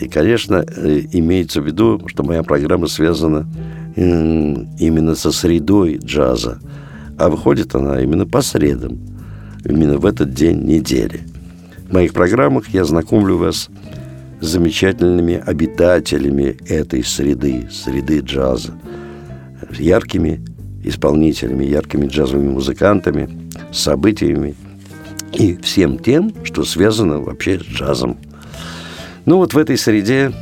И, конечно, э, имеется в виду, что моя программа связана именно со средой джаза. А выходит она именно по средам, именно в этот день недели. В моих программах я знакомлю вас с замечательными обитателями этой среды, среды джаза, яркими исполнителями, яркими джазовыми музыкантами, событиями и всем тем, что связано вообще с джазом – ну вот в этой среде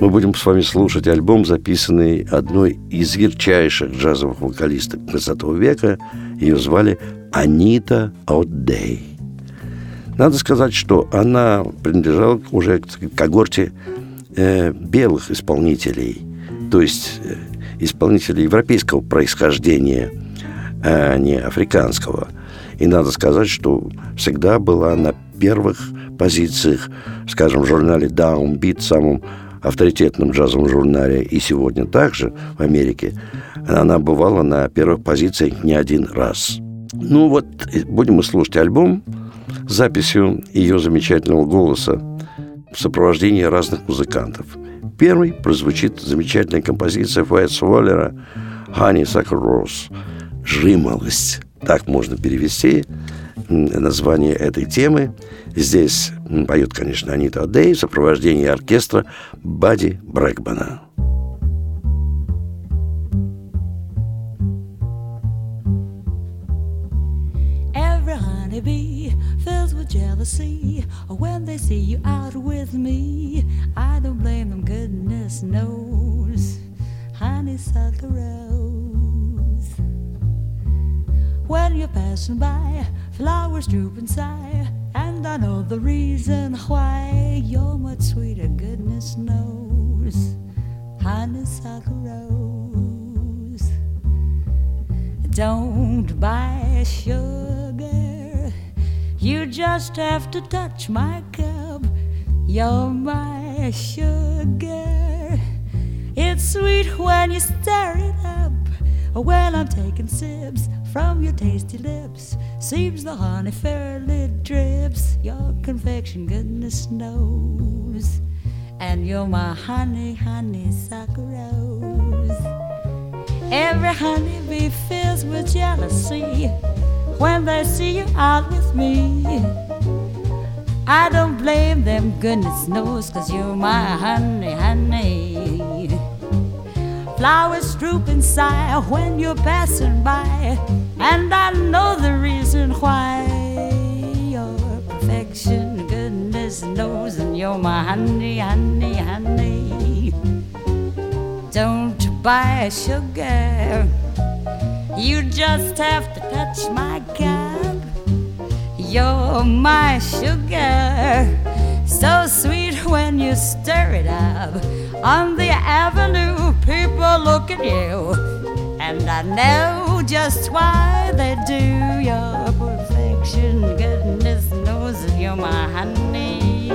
мы будем с вами слушать альбом, записанный одной из ярчайших джазовых вокалисток 20 века. Ее звали Анита Аутдей. Надо сказать, что она принадлежала уже к когорте э, белых исполнителей, то есть э, исполнителей европейского происхождения, а не африканского. И надо сказать, что всегда была на первых позициях, скажем, в журнале Downbeat, самом авторитетном джазовом журнале, и сегодня также в Америке, она бывала на первых позициях не один раз. Ну вот, будем мы слушать альбом с записью ее замечательного голоса в сопровождении разных музыкантов. Первый прозвучит замечательная композиция Фуэйтс Уоллера «Honey Sucker Rose» – «Жимолость». Так можно перевести название этой темы. Здесь поет, конечно, Анита Дэй в сопровождении оркестра Бади Брэкбана. jealousy when they see you out with me. I don't blame them, goodness knows. Honeysuckle rose. When you're passing by, flowers droop and sigh, and I know the reason why. You're much sweeter, goodness knows. Honeysuckle rose. Don't buy sugar, you just have to touch my cup. You're my sugar. It's sweet when you stir it up. When I'm taking sips from your tasty lips, seems the honey fairly drips. Your confection, goodness knows. And you're my honey, honeysuckle rose. Every honeybee fills with jealousy when they see you out with me. I don't blame them, goodness knows, cause you're my honey, honey. Flowers droop and sigh when you're passing by, and I know the reason why. Your perfection, goodness knows, and you're my honey, honey, honey. Don't buy sugar, you just have to touch my cup. You're my sugar, so sweet when you stir it up on the avenue people look at you, and I know just why they do. Your perfection, goodness knows you're my honey.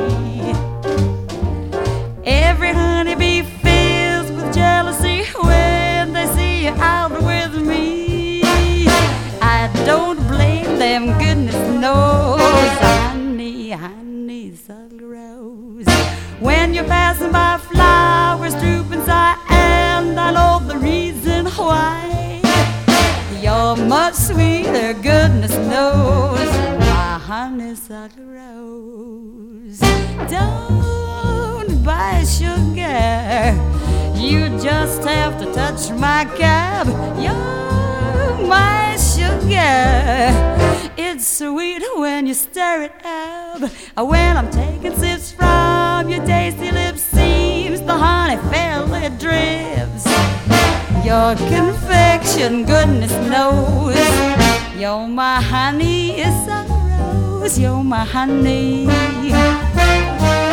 Every honeybee fills with jealousy when they see you out with sweeter, goodness knows, my honeysuckle rose. Don't buy sugar, you just have to touch my cab. You're my sugar. It's sweet when you stir it up. When I'm taking sips from your tasty lips, seems the honey fairly drips. Your confection, goodness knows, You're my honey, it's a rose. You're my honey,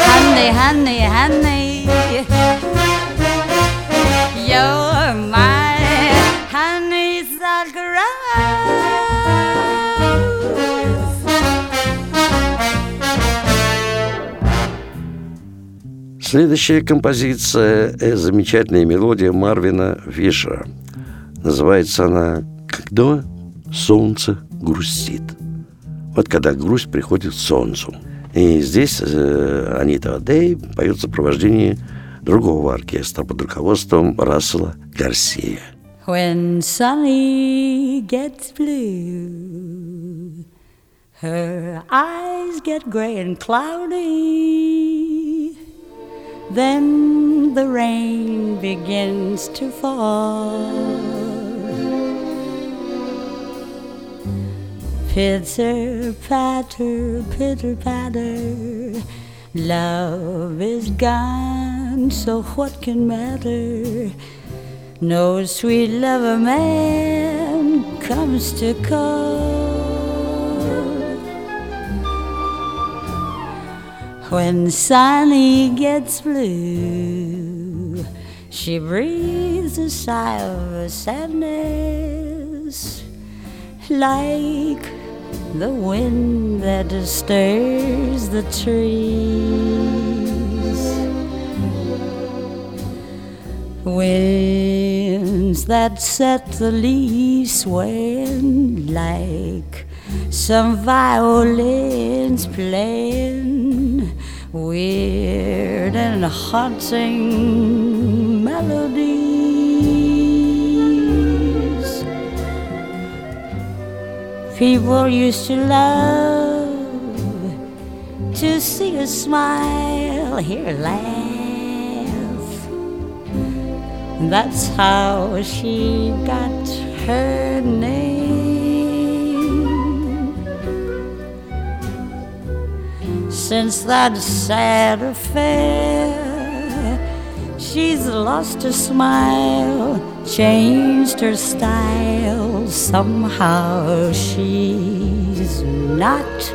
honey, honey, honey. You're my honey, it's a rose. Следующая композиция – замечательная мелодия Марвина Фишера. Называется она «Когда солнце грустит». Вот когда грусть приходит к солнцу. И здесь э, Анита Адей поет в сопровождении другого оркестра под руководством Рассела Гарсия. When sunny gets blue, her eyes get gray and cloudy. Then the rain begins to fall. Pitter patter, pitter patter, love is gone, so what can matter? No sweet lover man comes to call. When Sunny gets blue, she breathes a sigh of sadness like the wind that stirs the trees. Winds that set the leaves swaying like some violins playing weird and haunting melodies. People used to love to see a smile, hear a laugh. That's how she got her name. Since that sad affair, she's lost her smile, changed her style. Somehow she's not,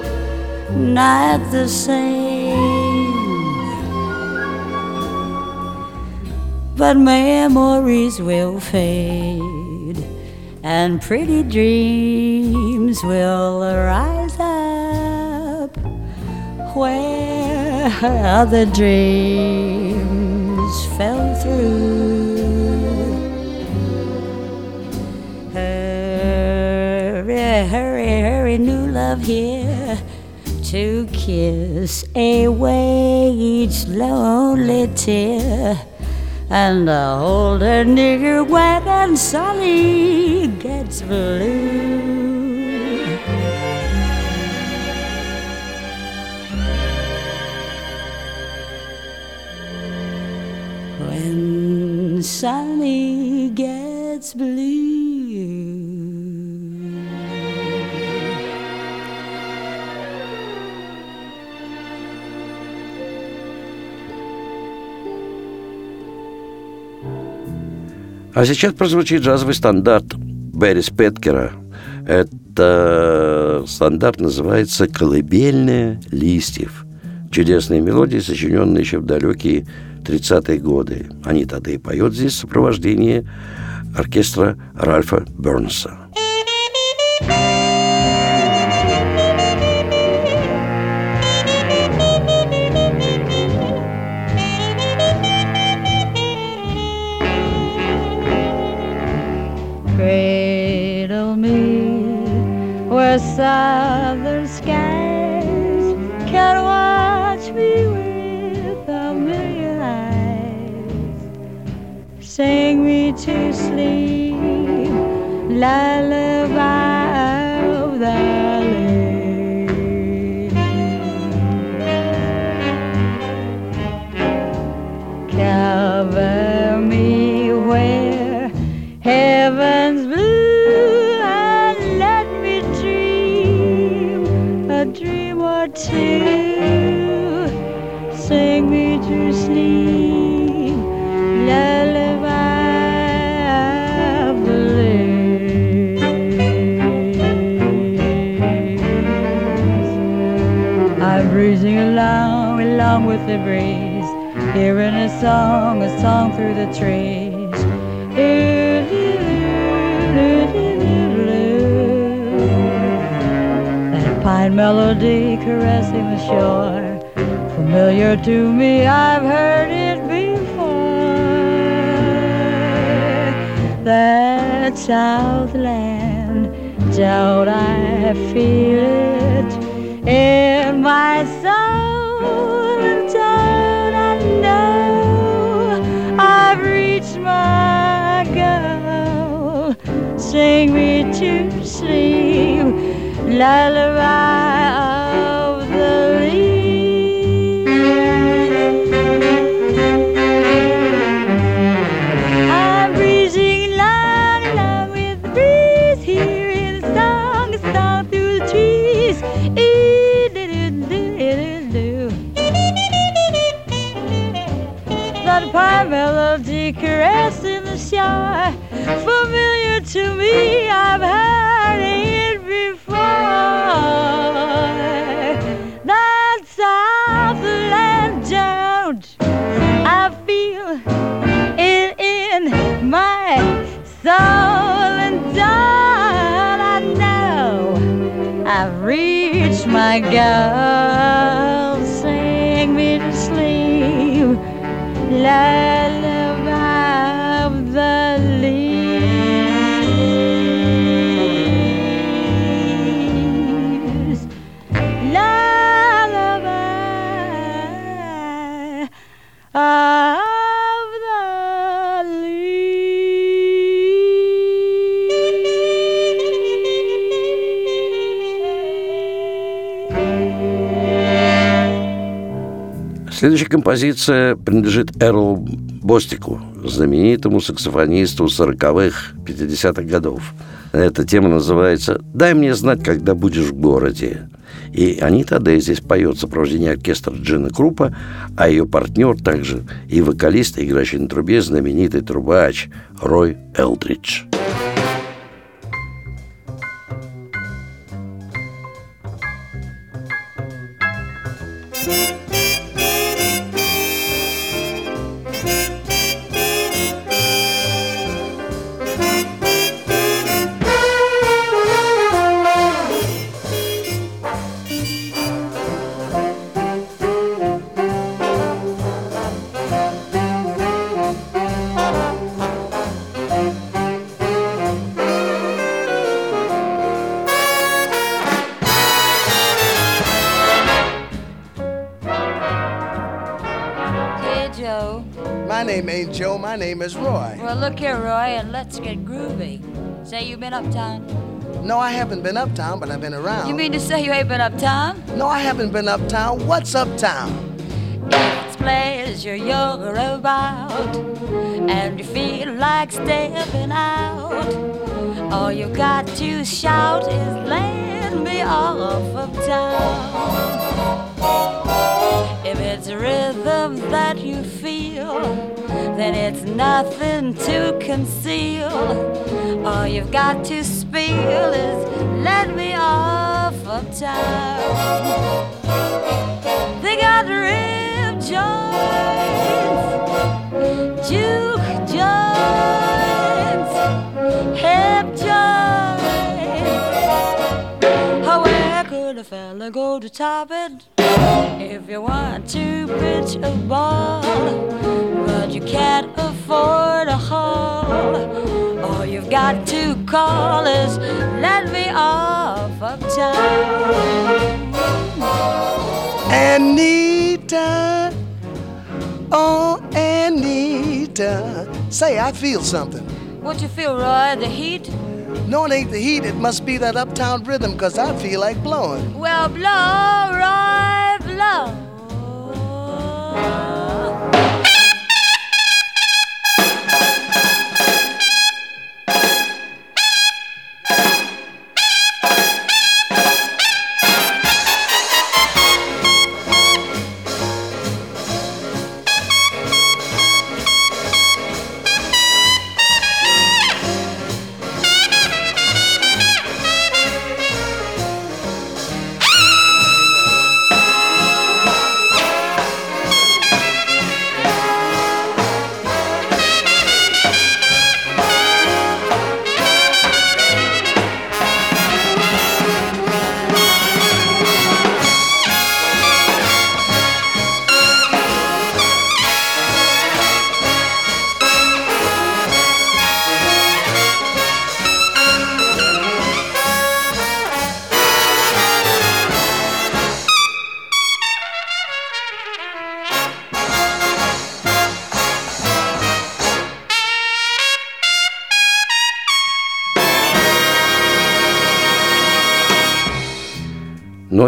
not the same. but memories will fade and pretty dreams will rise up where other dreams fell through. Hurry, hurry, hurry, new love here to kiss away each lonely tear and the older nigger wet and sunny gets blue. Sunny gets blue. А сейчас прозвучит джазовый стандарт Берри Спеткера. Это стандарт называется «Колыбельная листьев». Чудесные мелодии, сочиненные еще в далекие 30-е годы. Они тогда и поет здесь в сопровождении оркестра Ральфа Бернса. Lullaby of the lake. Cover me where heaven's blue. to sing me to sleep, along, with the breeze, hearing a song, a song through the trees. That pine melody caressing the shore familiar to me. I've heard it before. That Southland, don't I feel it in my soul? My goal? Sing me to sleep, lullaby my goal? Следующая композиция принадлежит Эрлу Бостику, знаменитому саксофонисту 40-х, 50-х годов. Эта тема называется «Дай мне знать, когда будешь в городе». И Анита Дэй здесь поет в сопровождении оркестра Джина Крупа, а ее партнер также и вокалист, играющий на трубе, знаменитый трубач Рой Элдридж. Joe, my name is Roy. Well, look here, Roy, and let's get groovy. Say you've been uptown. No, I haven't been uptown, but I've been around. You mean to say you ain't been uptown? No, I haven't been uptown. What's uptown? It's pleasure you're about, and you feel like stepping out. All you got to shout is let me off uptown. If it's a rhythm that you feel, then it's nothing to conceal. All you've got to spill is let me off of town. They got rib joints, juke joints, hip joints. Oh, where could a fella go to top it? If you want to pitch a ball, you can't afford a hall, all you've got to call is let me off of town. Anita. Oh, Anita. Say, I feel something. What you feel, Roy? The heat? No, it ain't the heat. It must be that uptown rhythm, because I feel like blowing. Well, blow, Roy, blow.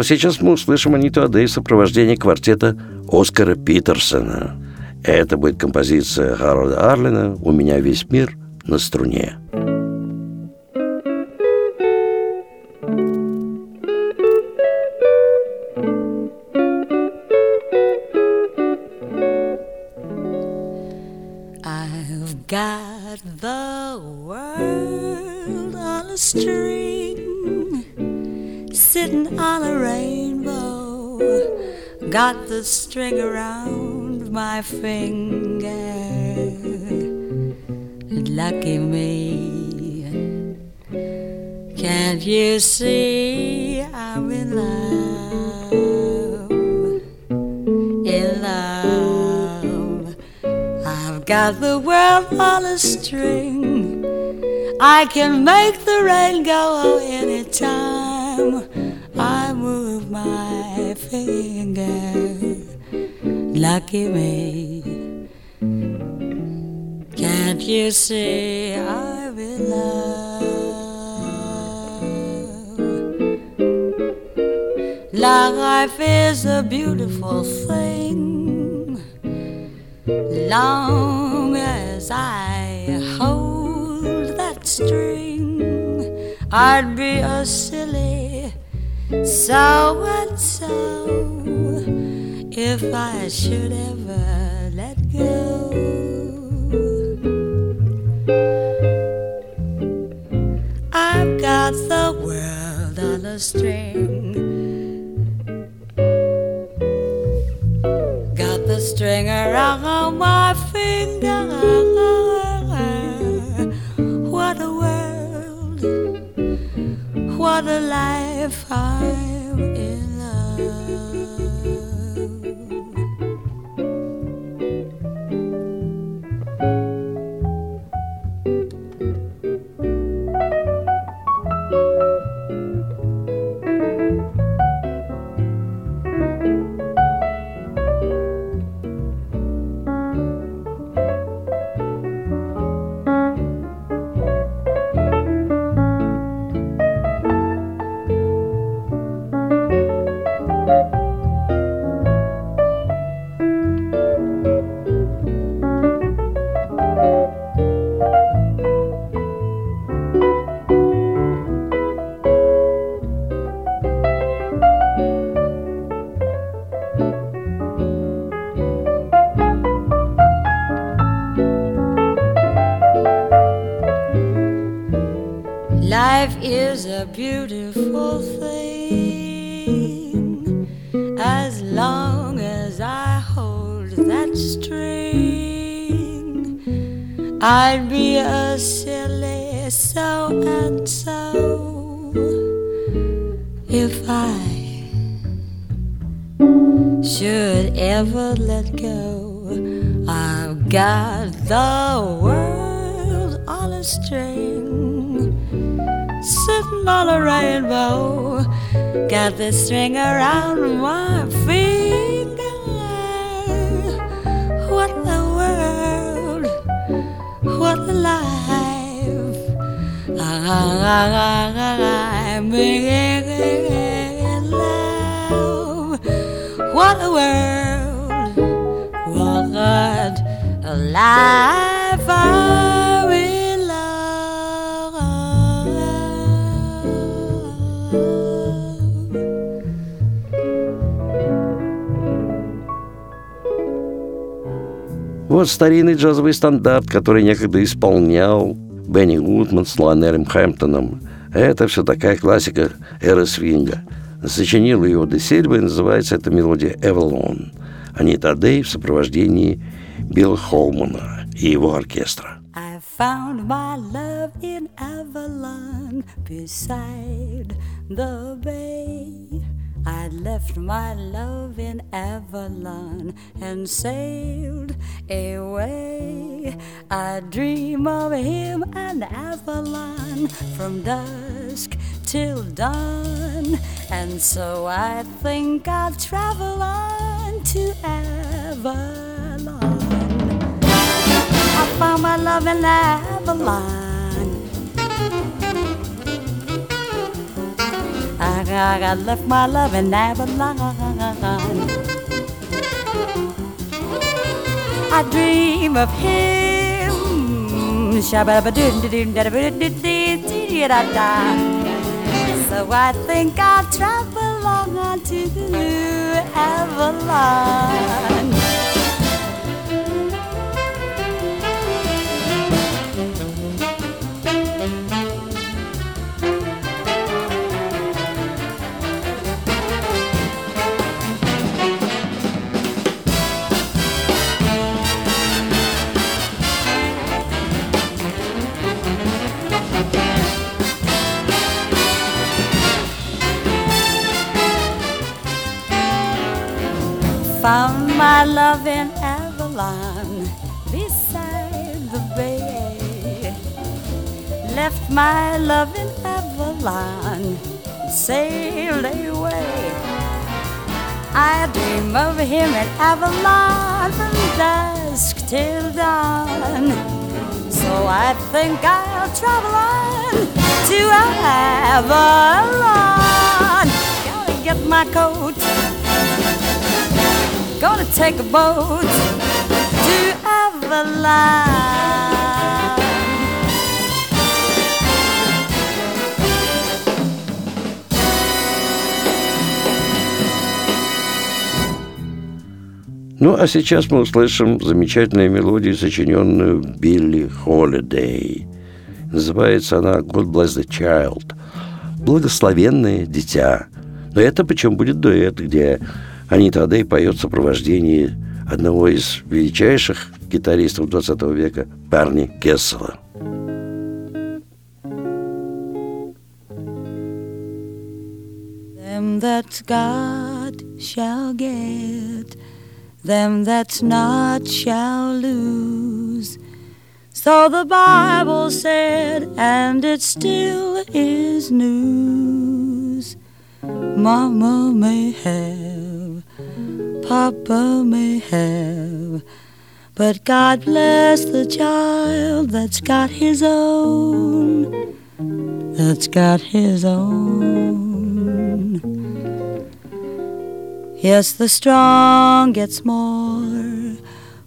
Сейчас мы услышим Аниту Адей в сопровождении квартета Оскара Питерсона. Это будет композиция Харолда Арлина «У меня весь мир на струне». Sitting on a rainbow. Got the string around my finger. Lucky me. Can't you see I'm in love? In love. I've got the world on a string. I can make the rain go anytime my finger. Lucky me. Can't you see I'm in love? Life is a beautiful thing long as I hold that string, I'd be a silly so and so if I should ever let go. I've got the world on a string. Got the string around my finger. What a world, what a life I'm The string around my finger. What a world, what a life. I'm in love. What a world, what a life. Вот старинный джазовый стандарт, который некогда исполнял Бенни Гудман с Лайнером Хэмптоном. Это все такая классика эры свинга. Сочинил ее Де Сильва, и называется эта мелодия «Эвелон». Анита Дэй в сопровождении Билла Холмана и его оркестра. I found my love in Avalon beside the bay. I left my love in Avalon and sailed away. I dream of him and Avalon from dusk till dawn, and so I think I'll travel on to Avalon. I found my love in Avalon. I left my love in Avalon. I dream of him. So I think I'll travel on to the new Avalon. Found my love in Avalon beside the bay. Left my love in Avalon, sailed away. I dream of him in Avalon from dusk till dawn. So I think I'll travel on to Avalon. Gotta get my coat Gonna take a boat to Avalon. Ну, а сейчас мы услышим замечательную мелодию, сочиненную Билли Холидей. Называется она «God bless the child» – «Благословенное дитя». Но это причем будет дуэт, где Анита Адей поет в сопровождении одного из величайших гитаристов 20 века Барни Кессела. Them that God shall get, them that's not shall lose. So the Bible said, and it still is news. Mama may have, Papa may have, but God bless the child that's got his own, that's got his own. Yes, the strong gets more,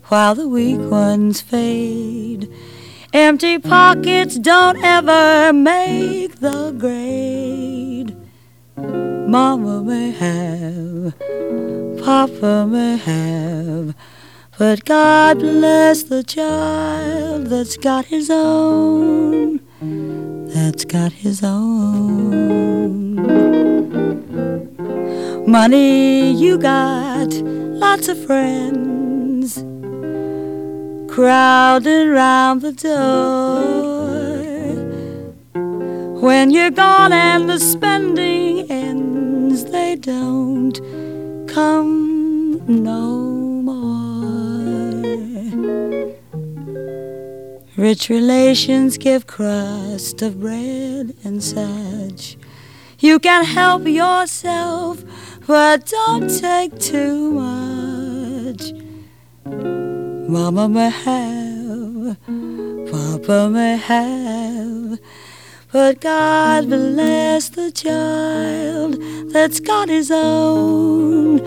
while the weak ones fade. Empty pockets don't ever make the grade. Mama may have, Papa may have, but God bless the child that's got his own, that's got his own. Money you got, lots of friends crowded round the door. When you're gone and the spending don't come no more. Rich relations give crust of bread and such. You can help yourself, but don't take too much. Mama may have, Papa may have, but God bless the child that's got his own,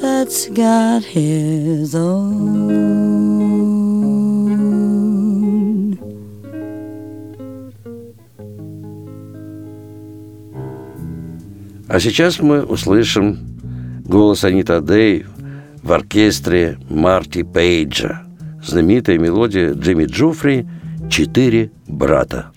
that's got his own. А сейчас мы услышим голос Анита Дэй в оркестре Марти Пейджа. Знаменитая мелодия Джимми Джуфри «Четыре брата».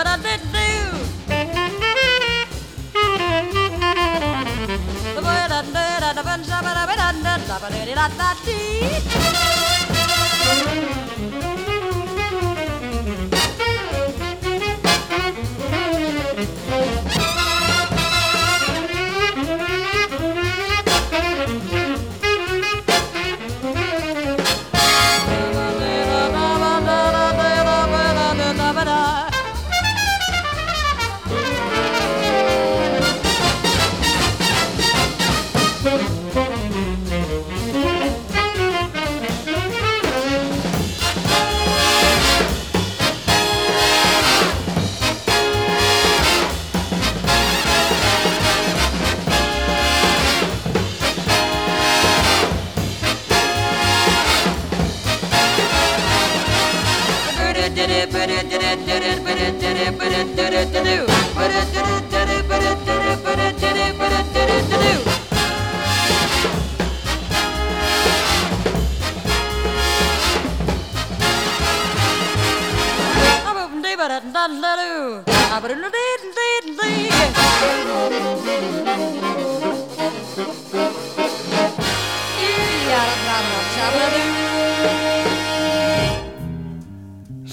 what I did do. The boy that did, and the bunch of it, I did, I did, I did, I did, I did,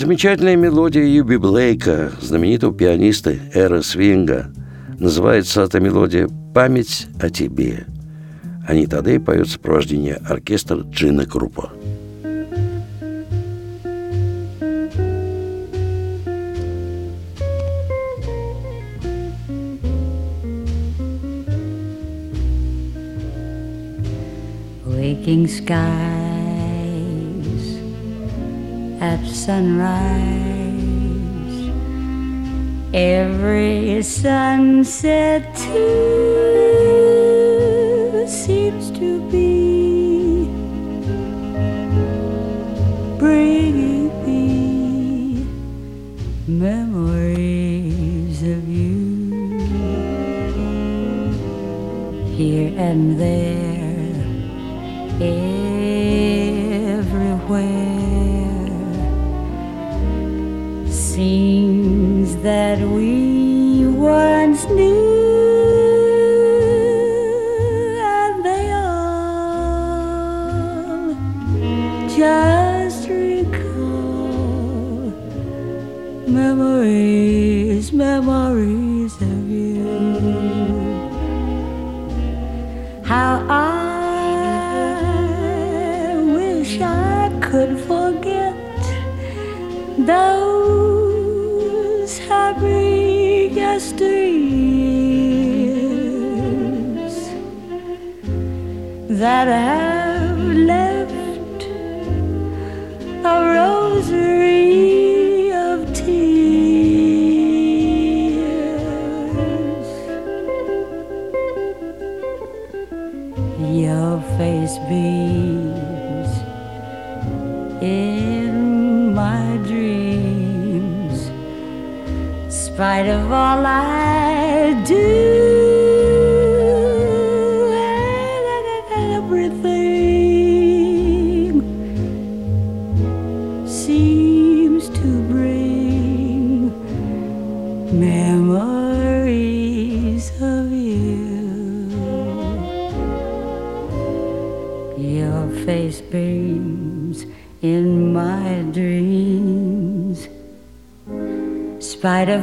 Замечательная мелодия Юби Блейка, знаменитого пианиста Эра Свинга. Называется эта мелодия «Память о тебе». Они тогда и поют сопровождение оркестра Джина Крупа. Waking skies at sunrise. Every sunset too seems to be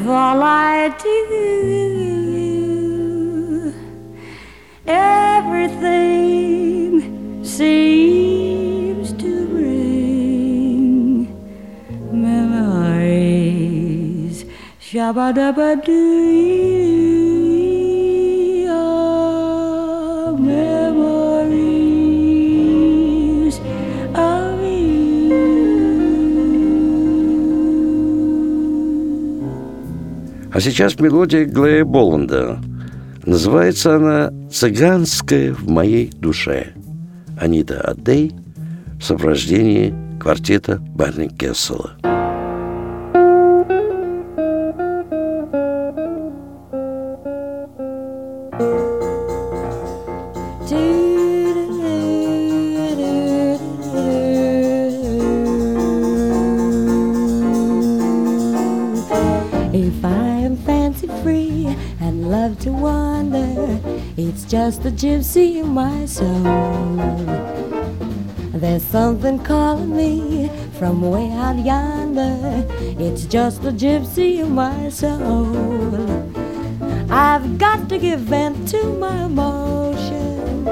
of all I do, everything seems to bring memories. Shabba dabba doo. А сейчас мелодия Глея Боланда. Называется она «Цыганская в моей душе». Анита Адей в сопровождении квартета Барни Кессела. It's just the gypsy in my soul. There's something calling me from way out yonder. It's just the gypsy in my soul. I've got to give vent to my emotions.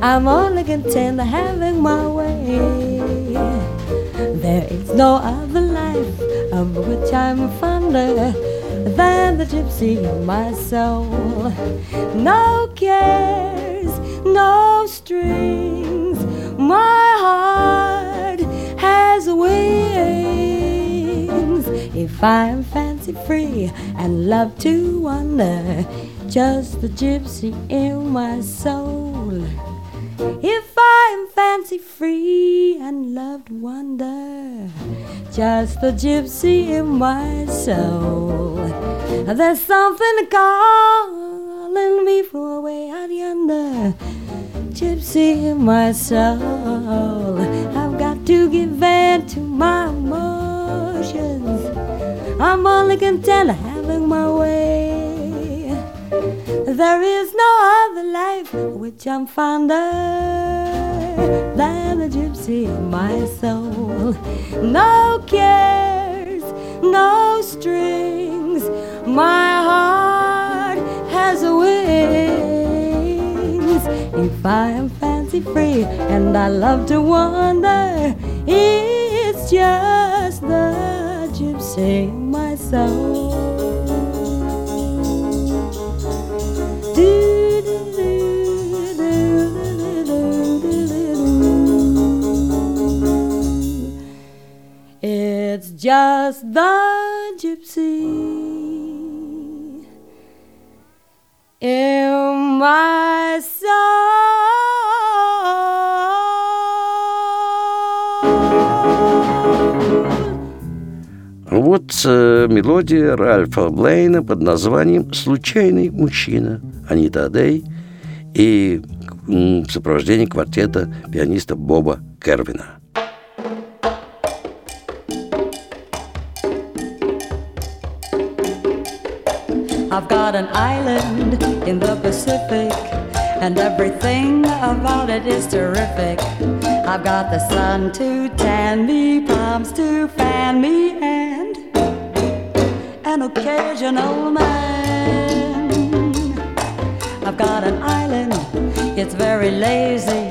I'm only content having my way. There is no other life of which I'm fonder than the gypsy in my soul. No cares, no strings. My heart has wings. If I'm fancy free and love to wander, just the gypsy in my soul. If I'm fancy free and loved wonder, just the gypsy in my soul. There's something calling me from way out yonder, gypsy in my soul. I've got to give vent to my emotions. I'm only content having my way. There is no other I'm fonder than the gypsy in my soul. No cares, no strings. My heart has wings. If I am fancy free and I love to wander, it's just the gypsy in my soul. Just the gypsy in my soul. Вот э, мелодия Ральфа Блейна под названием «Случайный мужчина» Анита Адей и в сопровождении квартета пианиста Боба Кервина. I've got an island in the Pacific, and everything about it is terrific. I've got the sun to tan me, palms to fan me, and an occasional man. I've got an island, it's very lazy.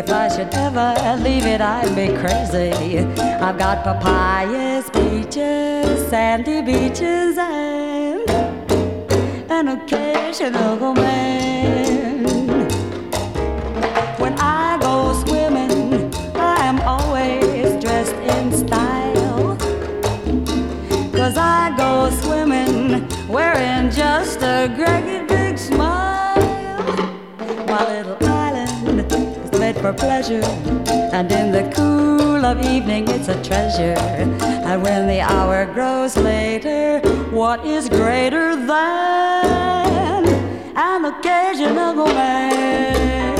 If I should ever leave it, I'd be crazy. I've got papayas, peaches, sandy beaches, and an occasional man. When I go swimming, I am always dressed in style. Cause I go swimming wearing just a great big smile. My little island is made for pleasure, and in the cool of evening it's a treasure. And when the hour grows later, what is greater than an occasional man? If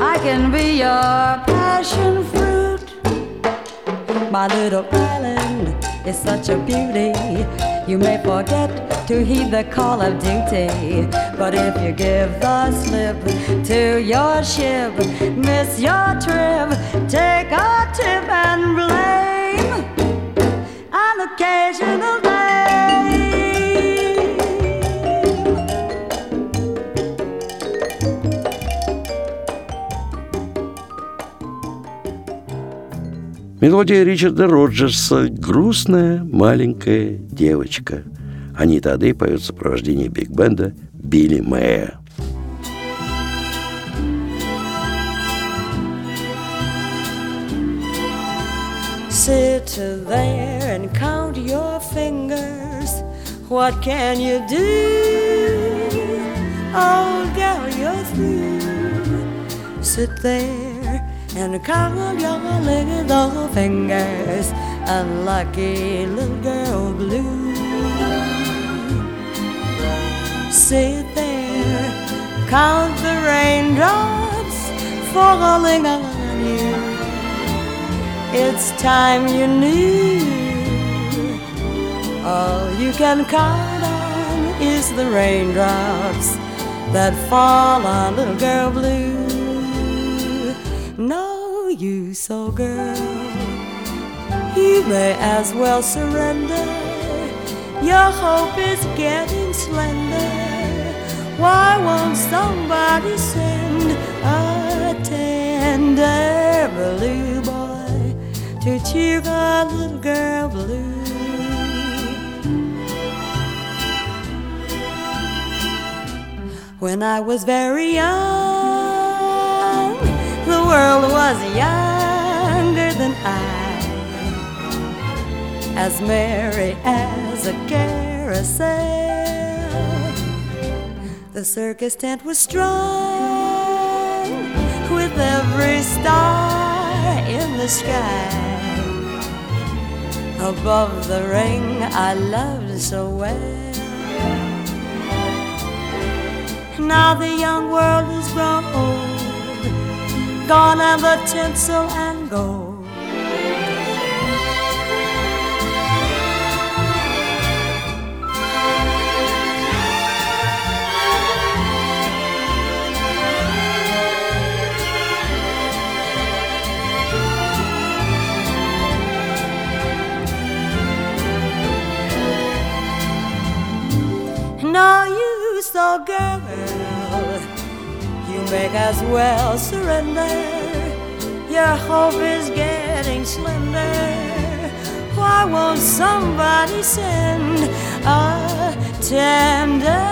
I can be your passion fruit. My little island is such a beauty, you may forget to heed the call of duty. But if you give the slip to your ship, miss your trip, take a tip and blame an occasional Мелодия Ричарда Роджерса «Грустная маленькая девочка». Анита Адей поет в сопровождении биг-бенда Билли Мэя. Sit there and count your fingers. What can you do? Oh, girl, you're through. Sit there and count your little fingers. Unlucky little girl blue. Sit there, count the raindrops falling on you. It's time you knew. All you can count on is the raindrops that fall on little girl blue. No use, oh girl, you may as well surrender. Your hope is getting slender. Why won't somebody send a tender blue boy to cheer the little girl blue? When I was very young, world was younger than I, as merry as a carousel. The circus tent was strung with every star in the sky. Above the ring I loved so well. Now the young world is grown old, gone are the tinsel and gold. You as well surrender. Your hope is getting slender. Why won't somebody send a tender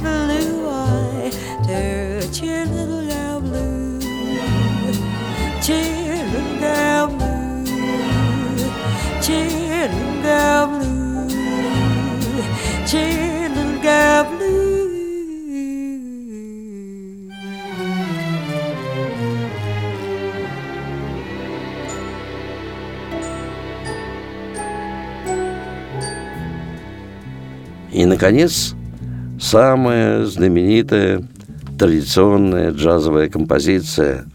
blue eye to cheer little girl blue? Cheer little girl blue. Cheer little girl blue. И, наконец, самая знаменитая традиционная джазовая композиция,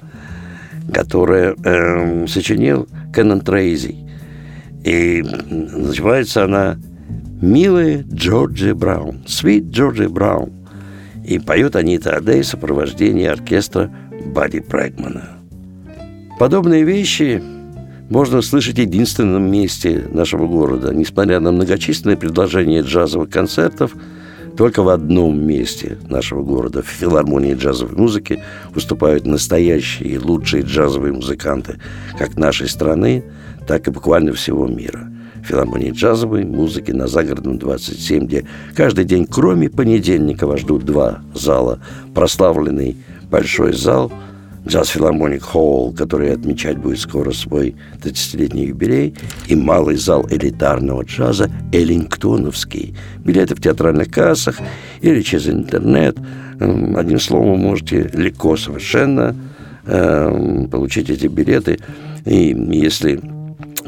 которую эм, сочинил Кеннон Трейзи. И называется она «Милая Джорджи Браун», «Sweet Джорджи Браун». И поет Анита Адей в сопровождении оркестра Бадди Прэгмана. Подобные вещи можно услышать в единственном месте нашего города. Несмотря на многочисленные предложения джазовых концертов, только в одном месте нашего города, в филармонии джазовой музыки, выступают настоящие и лучшие джазовые музыканты как нашей страны, так и буквально всего мира. Филармонии джазовой музыки на Загородном 27, где каждый день, кроме понедельника, вас ждут два зала. Прославленный большой зал – Джаз Филармоник Холл, который отмечать будет скоро свой 30-летний юбилей, и малый зал элитарного джаза Эллингтоновский. Билеты в театральных кассах или через интернет. Эм, одним словом, можете легко совершенно э, получить эти билеты. И если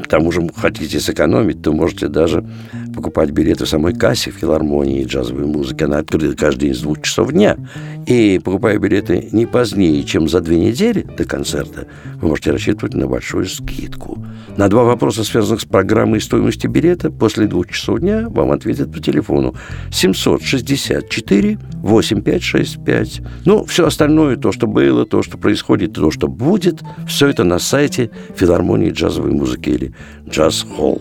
к тому же хотите сэкономить, то можете даже покупать билеты в самой кассе в филармонии джазовой музыки. Она открыта каждый день с двух часов дня. И покупая билеты не позднее, чем за две недели до концерта, вы можете рассчитывать на большую скидку. На два вопроса, связанных с программой и стоимостью билета, после двух часов дня вам ответят по телефону 764 8565. Ну, все остальное, то, что было, то, что происходит, то, что будет, все это на сайте филармонии джазовой музыки или Джаз Холл.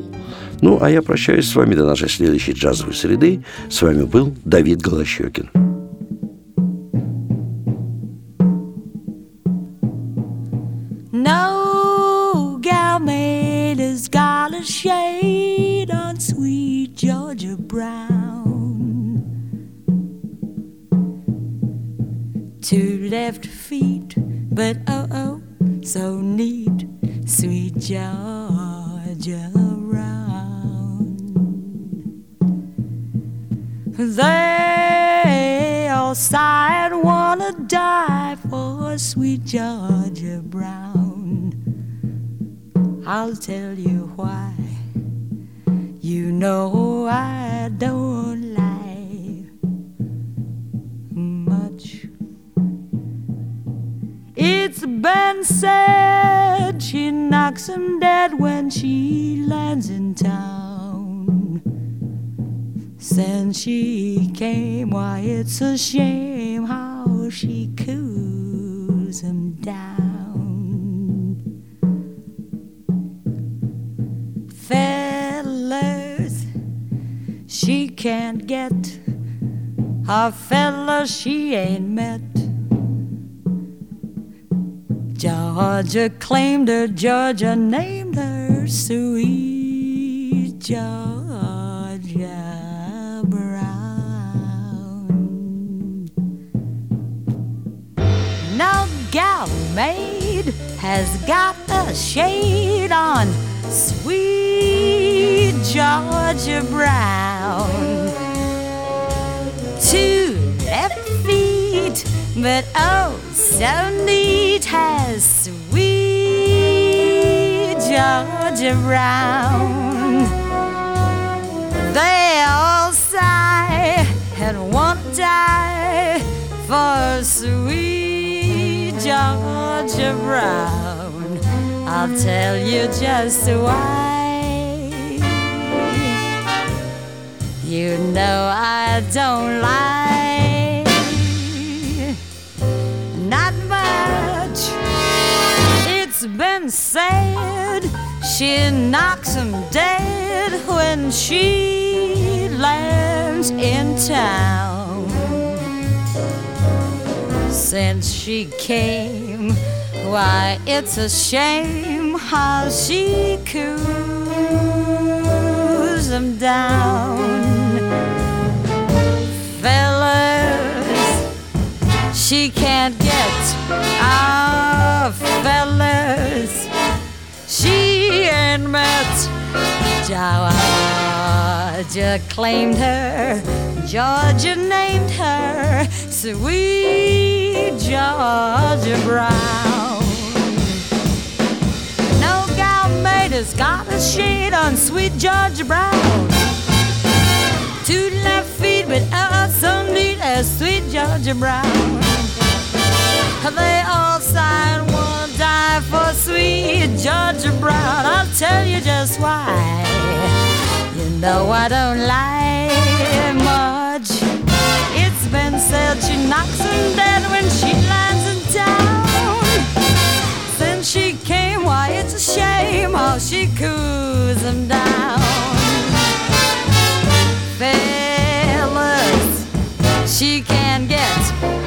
Ну, а я прощаюсь с вами до нашей следующей джазовой среды. С вами был Давид Голощекин. No gal made has got a shade on sweet Georgia Brown. Two left feet, but oh oh, so neat, sweet Georgia They all sighed, wanna die for sweet Georgia Brown. I'll tell you why. You know I don't lie much. It's been said she knocks him dead when she lands in town. Since she came, why, it's a shame how she cools him down. Fellas, she can't get a fella she ain't met. Georgia claimed her, Georgia named her Sweet Georgia maid has got a shade on Sweet Georgia Brown. Two left feet, but oh, so neat has sweet Georgia Brown. They all sigh and won't die for sweet Georgia Brown. I'll tell you just why. You know I don't lie. Not much. It's been said she knocks him dead when she lands in town. Since she came, why, it's a shame how she cools him down. Fellas, she can't get our fellas. She ain't met Georgia claimed her, Georgia named her Sweet Georgia Brown. No gal made a shade on Sweet Georgia Brown. Two left feet, but oh, so neat as Sweet Georgia Brown. They all sign one die for sweet Georgia Brown. I'll tell you just why. You know I don't lie much. It's been said she knocks him dead when she lands in town. Since she came, why it's a shame how she coos him down. Fellas, she can get